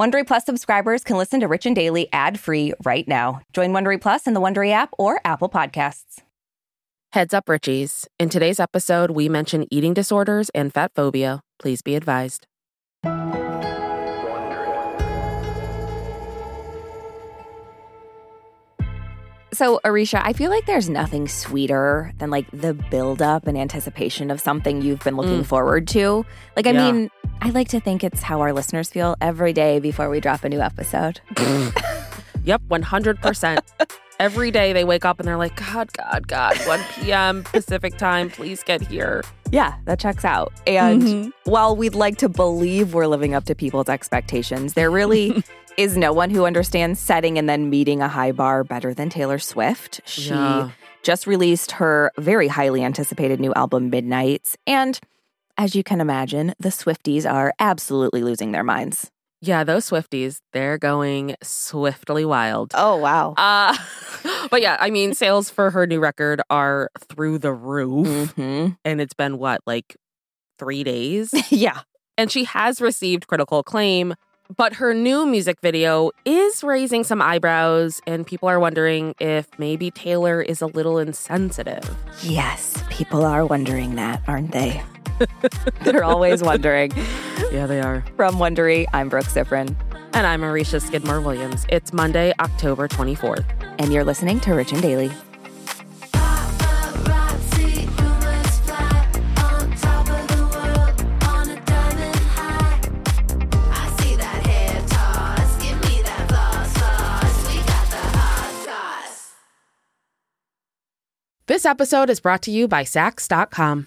Wondery Plus subscribers can listen to Rich and Daily ad-free right now. Join Wondery Plus in the Wondery app or Apple Podcasts. Heads up, Richies. In today's episode, we mention eating disorders and fat phobia. Please be advised. So, Aricia, I feel like there's nothing sweeter than like the buildup and anticipation of something you've been looking Mm. forward to. Like, I Yeah. mean, I like to think it's how our listeners feel every day before we drop a new episode. Yep, 100%. Every day they wake up and they're like, God, God, God, 1 p.m. Pacific time, please get here. Yeah, that checks out. And Mhm. while we'd like to believe we're living up to people's expectations, there really is no one who understands setting and then meeting a high bar better than Taylor Swift. She Yeah. just released her very highly anticipated new album, Midnights. And as you can imagine, the Swifties are absolutely losing their minds. Yeah, those Swifties, they're going swiftly wild. Oh, wow. Uh, but yeah, I mean, sales for her new record are through the roof. hmm And it's been what, like three days? yeah. and she has received critical acclaim. But her new music video is raising some eyebrows, and people are wondering if maybe Taylor is a little insensitive. Yes, people are wondering that, aren't they? They're always wondering. Yeah, they are. From Wondery, I'm Brooke Siffrinn, And I'm Aricia Skidmore Williams. It's Monday, October 24th. and you're listening to Rich and Daily. Paparazzi, rumors fly on top of the world on a diamond high. I see that hair toss, give me that floss, floss. We got the hot sauce. This episode is brought to you by Saks.com.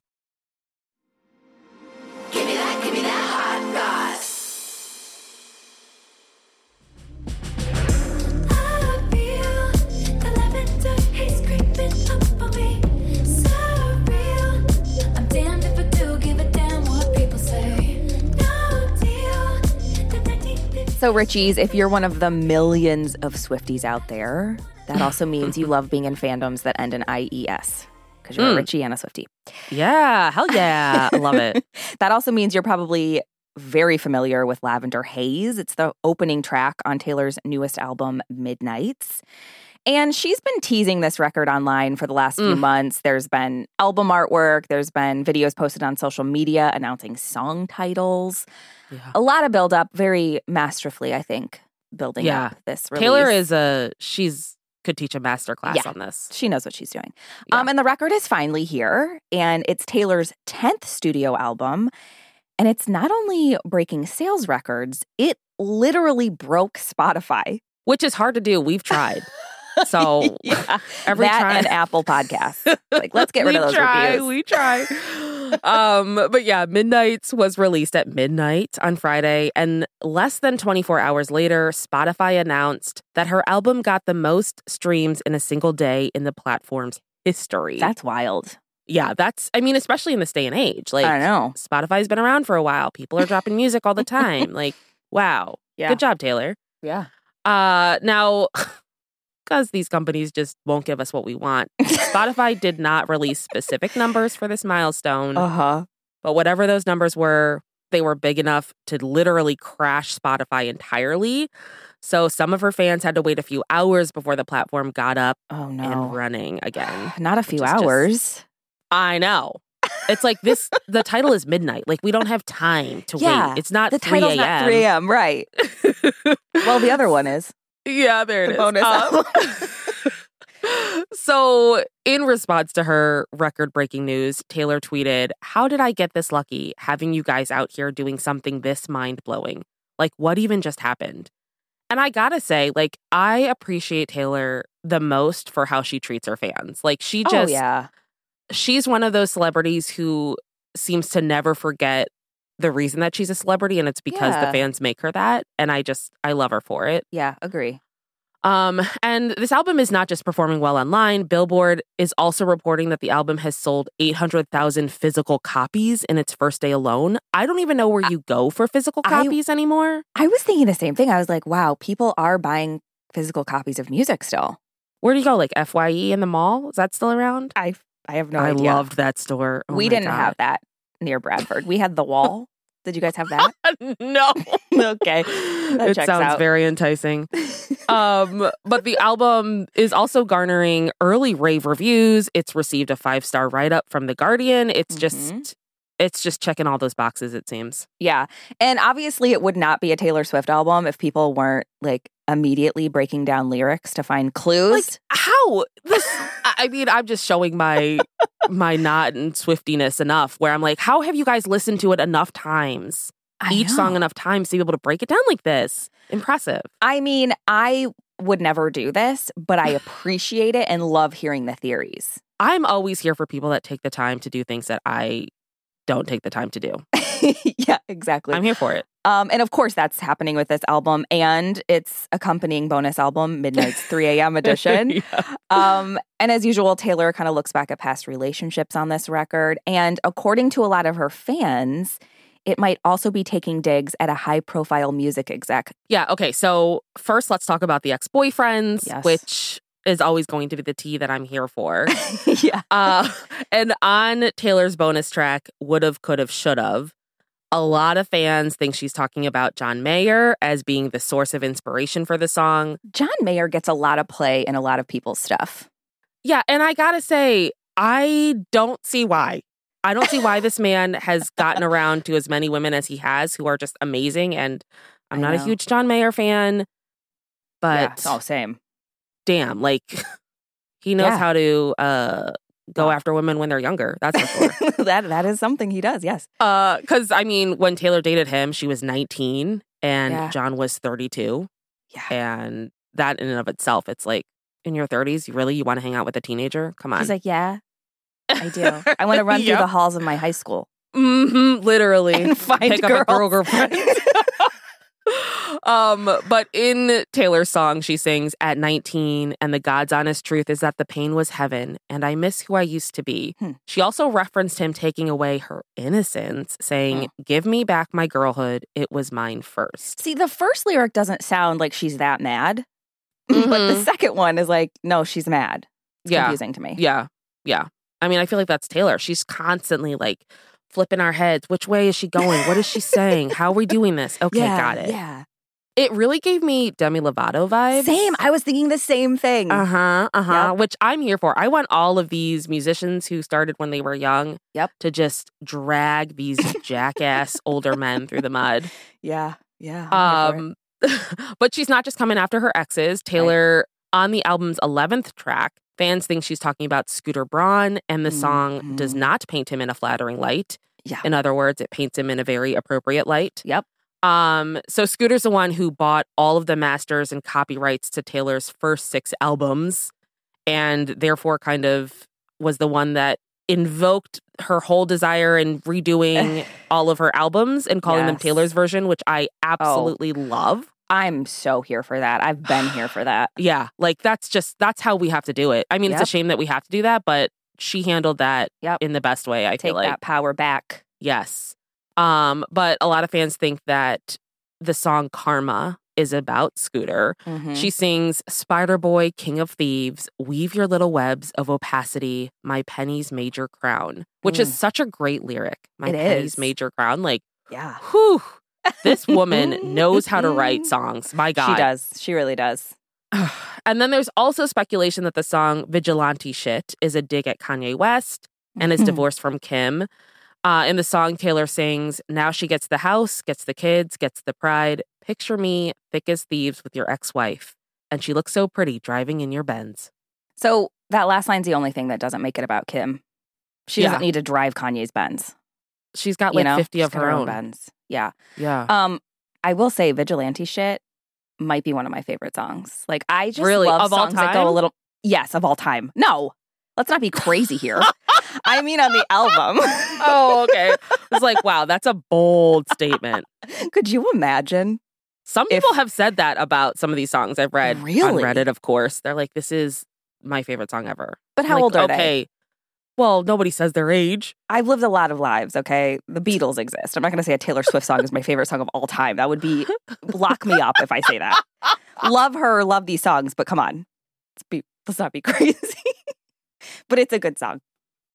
So, Richies, if you're one of the millions of Swifties out there, that also means you love being in fandoms that end in IES because you're a hmm. Richie and a Swiftie. Yeah, hell yeah. I love it. That also means you're probably very familiar with Lavender Haze. It's the opening track on Taylor's newest album, Midnights. And she's been teasing this record online for the last few Mm. months. There's been album artwork, there's been videos posted on social media announcing song titles. Yeah. A lot of build up, very masterfully, I think, building Yeah. up this release. Taylor is a, she's, could teach a master class Yeah. on this. She knows what she's doing. Yeah. Um, and the record is finally here, and it's Taylor's 10th studio album. And it's not only breaking sales records, it literally broke Spotify. Which is hard to do. We've tried. So yeah. every that try- and Apple Podcasts. Like, let's get rid of those try, reviews. We try. um, but yeah, Midnights was released at midnight on Friday, and less than 24 hours later, Spotify announced that her album got the most streams in a single day in the platform's history. That's wild. yeah, that's I mean, especially in this day and age. Like I know. Spotify's been around for a while. People are dropping music all the time. Like, wow. Yeah. Good job, Taylor. Yeah. Uh now because these companies just won't give us what we want. Spotify did not release specific numbers for this milestone, Uh huh. but whatever those numbers were, they were big enough to literally crash Spotify entirely. So some of her fans had to wait a few hours before the platform got up Oh no. and running again. Not a few is just- hours. I know. It's like this the title is midnight. Like we don't have time to Yeah, wait. It's not The 3 title's not 3 a.m. a.m. Right. Well, the other one is. Yeah, there it The is. bonus Um, so, in response to her record breaking news, Taylor tweeted, How did I get this lucky having you guys out here doing something this mind blowing? Like, what even just happened? And I gotta say, like, I appreciate Taylor the most for how she treats her fans. Like, she oh just, yeah. she's one of those celebrities who seems to never forget the reason that she's a celebrity, and it's because the fans make her that. And I just, I love her for it. Yeah. Agree. Um, and this album is not just performing well online. Billboard is also reporting that the album has sold 800,000 physical copies in its first day alone. I don't even know where you go for physical I- copies anymore. I was thinking the same thing. I was like, wow, people are buying physical copies of music still. Where do you go? Like FYE in the mall? Is that still around? I I have no I idea. loved that store. Oh we didn't God. have that near Bradford. We had the wall. Did you guys have that? no. okay. That it sounds out. very enticing. um, but the album is also garnering early rave reviews. It's received a five star write up from The Guardian. It's just, Mhm. it's just checking all those boxes, it seems. Yeah. And obviously, it would not be a Taylor Swift album if people weren't like immediately breaking down lyrics to find clues. Like, how? This, I mean, I'm just showing my, my not and Swiftiness enough where I'm like, how have you guys listened to it enough times? I Each song enough times to be able to break it down like this? Impressive. I mean, I would never do this, but I appreciate it and love hearing the theories. I'm always here for people that take the time to do things that I don't take the time to do. yeah, exactly. I'm here for it. Um, and of course, that's happening with this album and its accompanying bonus album, Midnight's 3 a.m. edition. Yeah. Um, and as usual, Taylor kind of looks back at past relationships on this record. And according to a lot of her fans, it might also be taking digs at a high profile music exec. Yeah. Okay. So first, let's talk about the ex boyfriends, Yes. which is always going to be the tea that I'm here for. yeah. uh, and on Taylor's bonus track, would have, could have, should have. A lot of fans think she's talking about John Mayer as being the source of inspiration for the song. John Mayer gets a lot of play in a lot of people's stuff. Yeah, and I gotta say, I don't see why. I don't see why this man has gotten around to as many women as he has who are just amazing. And I'm I not a huge John Mayer fan, but yeah. Oh, same. damn, like he knows Yeah. how to uh go Wow. after women when they're younger. That's for sure. that that is something he does. Yes. uh cuz I mean, when Taylor dated him, she was 19 and Yeah. John was 32 Yeah. and that in and of itself it's like in your 30s, you really you want to hang out with a teenager? Come on. He's like, yeah, I do. I want to run through the halls of my high school Mhm, literally. and find Pick girls. up a girl girlfriend. um, but in Taylor's song, she sings, At 19, and the God's honest truth is that the pain was heaven, and I miss who I used to be. Hmm. She also referenced him taking away her innocence, saying, Oh. Give me back my girlhood. It was mine first. See, the first lyric doesn't sound like she's that mad, but the Mhm. second one is like, no, she's mad. It's Yeah. confusing to me. Yeah. Yeah. I mean, I feel like that's Taylor. She's constantly like flipping our heads. Which way is she going? What is she saying? How are we doing this? Okay, yeah, got it. Yeah. It really gave me Demi Lovato vibes. Same. I was thinking the same thing. Uh huh. Uh huh. Yep. Which I'm here for. I want all of these musicians who started when they were young. Yep. To just drag these jackass older men through the mud. Yeah. Yeah. I'm here for it. Um, but she's not just coming after her exes. Taylor on the album's 11th track. Fans think she's talking about Scooter Braun, and the song does Mhm. not paint him in a flattering light. Yeah. In other words, it paints him in a very appropriate light. Yep. Um, so Scooter's the one who bought all of the masters and copyrights to Taylor's first six albums, and therefore kind of was the one that invoked her whole desire in redoing all of her albums and calling them Taylor's version, which I absolutely love. I'm so here for that. I've been here for that. Yeah, like that's just that's how we have to do it. I mean, it's a shame that we have to do that, but she handled that Yep. in the best way. I Take like that power back. yes. Um, but a lot of fans think that the song "Karma" is about Scooter. Mhm. She sings Spider Boy, King of Thieves, weave your little webs of opacity, my penny's major crown, which is Mm. such a great lyric. My It penny's is. major crown. Like, yeah. whew, this woman knows how to write songs. My God. She does. She really does. And then there's also speculation that the song Vigilante Shit is a dig at Kanye West and his Mhm. divorce from Kim. Uh, in the song, Taylor sings, Now she gets the house, gets the kids, gets the pride. Picture me thick as thieves with your ex wife. And she looks so pretty driving in your Benz. So that last line's the only thing that doesn't make it about Kim. She Yeah. doesn't need to drive Kanye's Benz. She's got you like know? 50 She's of got her own. Benz. Yeah. Yeah. Um, I will say vigilante shit might be one of my favorite songs. Like I just Really? love Of all songs that go a little yes, of all time. No. Let's not be crazy here. I mean on the album. oh, okay. It's like, wow, that's a bold statement. Could you imagine? Some If- people have said that about some of these songs I've read on Reddit, of course. They're like, this is my favorite song ever. But how Like, old are they? okay. Well, nobody says their age. I've lived a lot of lives, okay? The Beatles exist. I'm not going to say a Taylor Swift song is my favorite song of all time. That would be lock me up if I say that. Love her, love these songs, but come on. Let's be let's not be crazy. but it's a good song.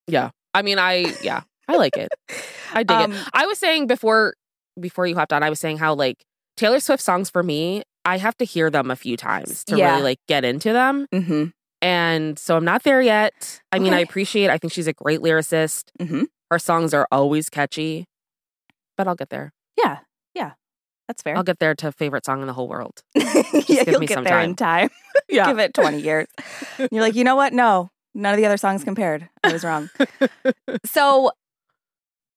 Yeah. I mean, I yeah, I like it. I dig Um, it. I was saying before before you hopped on, I was saying how like Taylor Swift songs for me, I have to hear them a few times to Yeah. really like get into them. Mhm. And so I'm not there yet. I mean, I appreciate I think she's a great lyricist. Mhm. Her songs are always catchy. But I'll get there. Yeah. Yeah. That's fair. I'll get there to favorite song in the whole world. yeah, give you'll me get some there in time. Yeah. Give it 20 years. You're like, you know what? No, none of the other songs compared. I was wrong. so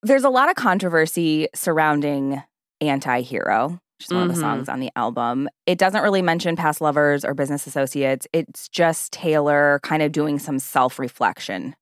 there's a lot of controversy surrounding Anti Hero, which is one of Mhm. the songs on the album. It doesn't really mention past lovers or business associates. It's just Taylor kind of doing some self reflection.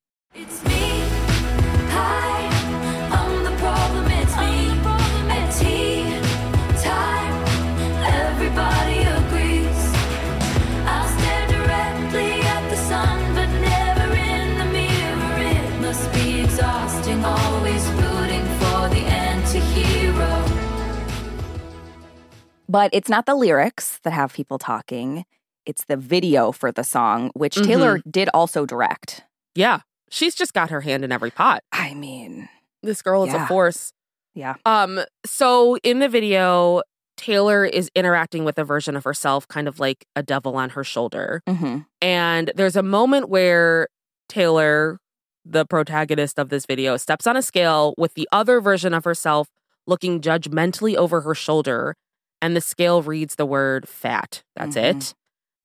But it's not the lyrics that have people talking, it's the video for the song, which Taylor did also direct. Yeah. She's just got her hand in every pot. I mean, This girl is Yeah. a force. yeah. Um, so in the video, Taylor is interacting with a version of herself, kind of like a devil on her shoulder. hmm And there's a moment where Taylor, the protagonist of this video, steps on a scale with the other version of herself looking judgmentally over her shoulder. And the scale reads the word fat. That's Mhm. it.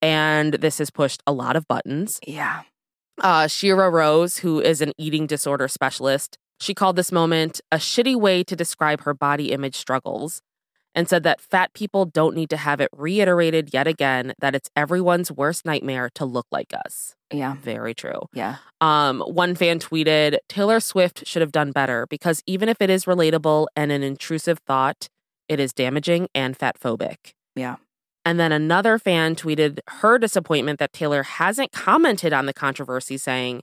And this has pushed a lot of buttons. Yeah. Uh, Shira Rose, who is an eating disorder specialist, she called this moment a shitty way to describe her body image struggles and said that fat people don't need to have it reiterated yet again that it's everyone's worst nightmare to look like us. Yeah. Very true. Yeah. Um, one fan tweeted, Taylor Swift should have done better because even if it is relatable and an intrusive thought, it is damaging and fat phobic. Yeah. And then another fan tweeted her disappointment that Taylor hasn't commented on the controversy, saying,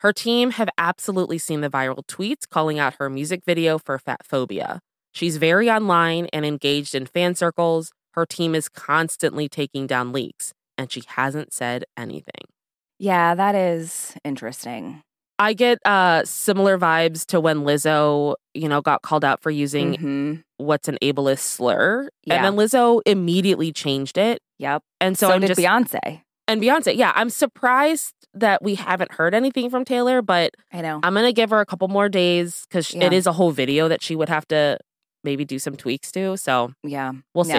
her team have absolutely seen the viral tweets calling out her music video for fat phobia. She's very online and engaged in fan circles. Her team is constantly taking down leaks, and she hasn't said anything. Yeah, that is interesting. I get uh similar vibes to when Lizzo, you know, got called out for using Mhm. what's an ableist slur. Yeah. And then Lizzo immediately changed it. Yep. And so, So, I'm did just Beyonce. and Beyonce. Yeah, I'm surprised that we haven't heard anything from Taylor, but I know. I'm gonna give her a couple more days because Yeah. it is a whole video that she would have to maybe do some tweaks to. So yeah. we'll see.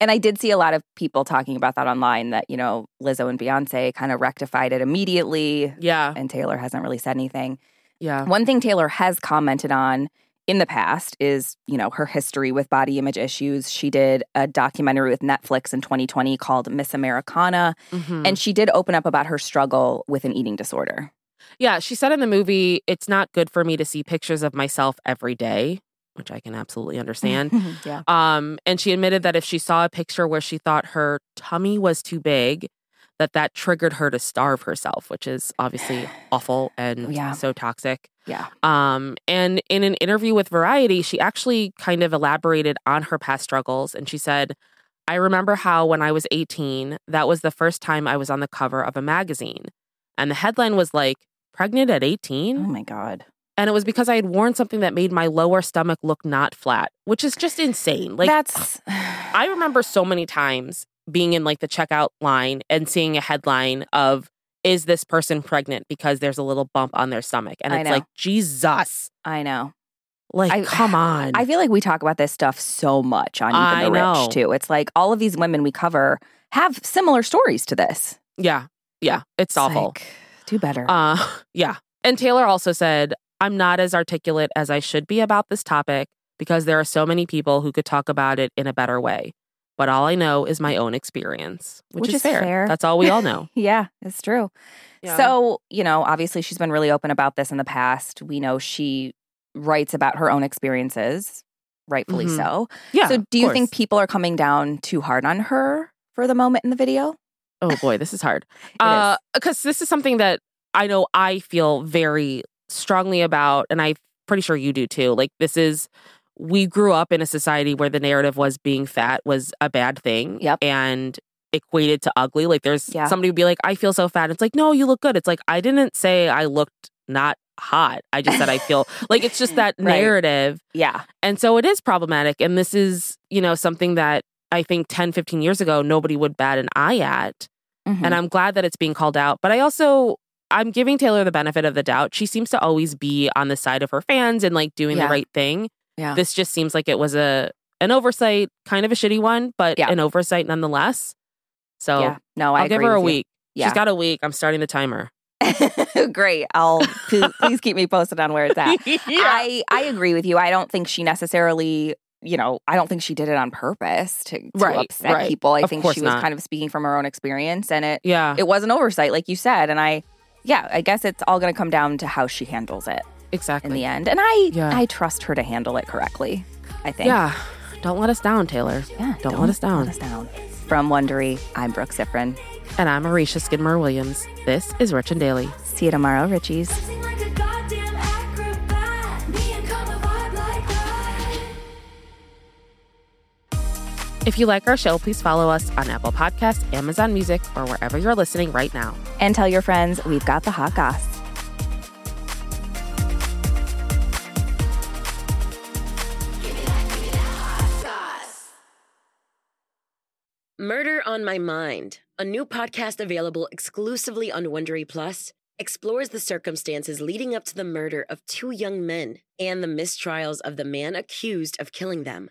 And I did see a lot of people talking about that online that, you know, Lizzo and Beyonce kind of rectified it immediately Yeah, and Taylor hasn't really said anything. yeah, One thing Taylor has commented on in the past is, you know, her history with body image issues. She did a documentary with Netflix in 2020 called Miss Americana, Mhm. and she did open up about her struggle with an eating disorder. Yeah, she said in the movie, it's not good for me to see pictures of myself every day, which I can absolutely understand. yeah. Um, and she admitted that if she saw a picture where she thought her tummy was too big, that that triggered her to starve herself, which is obviously awful and Yeah. so toxic. Yeah. Um, and in an interview with Variety, she actually kind of elaborated on her past struggles. And she said, I remember how when I was 18, that was the first time I was on the cover of a magazine. And the headline was like, pregnant at 18? Oh my God. And it was because I had worn something that made my lower stomach look not flat, which is just insane. Like, That's. I remember so many times being in like the checkout line and seeing a headline of, is this person pregnant because there's a little bump on their stomach? And it's like, Jesus. I know. Like, I- come on. I feel like we talk about this stuff so much on even I the know. rich too. It's like all of these women we cover have similar stories to this. yeah. Yeah. It's, It's awful. like, do better. Uh, yeah. And Taylor also said, I'm not as articulate as I should be about this topic because there are so many people who could talk about it in a better way. But all I know is my own experience, which, Which is, is fair. fair. That's all we all know. yeah, it's true. Yeah. So, you know, obviously she's been really open about this in the past. We know she writes about her own experiences, rightfully Mhm. so. yeah. so, do you think people are coming down too hard on her for the moment in the video? Oh boy, this is hard. Because this is something that I know I feel very strongly about, and I'm pretty sure you do too. Like, this is, we grew up in a society where the narrative was being fat was a bad thing. Yep. And equated to ugly. Like, there's Yeah. somebody would be like, I feel so fat. It's like, no, you look good. It's like, I didn't say I looked not hot. I just said I feel like it's just that Right. narrative. Yeah. And so it is problematic. And this is, you know, something that I think 10, 15 years ago, nobody would bat an eye at. Mhm. And I'm glad that it's being called out. But I also, I'm giving Taylor the benefit of the doubt. She seems to always be on the side of her fans and like doing Yeah. the right thing. Yeah. This just seems like it was a an oversight, kind of a shitty one, but Yeah. an oversight nonetheless. So yeah. No, I I'll give her a week. Yeah. She's got a week. I'm starting the timer. Great. I'll please, please keep me posted on where it's at. I I agree with you. I don't think she necessarily, you know, I don't think she did it on purpose to, to Right, upset right. people. I Of think she was not. kind of speaking from her own experience and it yeah, it was an oversight like you said and I yeah, I guess it's all going to come down to how she handles it exactly. in the end. And I Yeah. I trust her to handle it correctly. I think. Yeah. Don't let us down, Taylor. Yeah, Don't let us down. Let us down. From Wondery, I'm Brooke Siffrinn. And I'm Aricia Skidmore Williams. This is Rich and Daily. See you tomorrow, Richies. If you like our show, please follow us on Apple Podcasts, Amazon Music, or wherever you're listening right now. And tell your friends we've got the hot goss. Murder on My Mind, a new podcast available exclusively on Wondery Plus, explores the circumstances leading up to the murder of two young men and the mistrials of the man accused of killing them.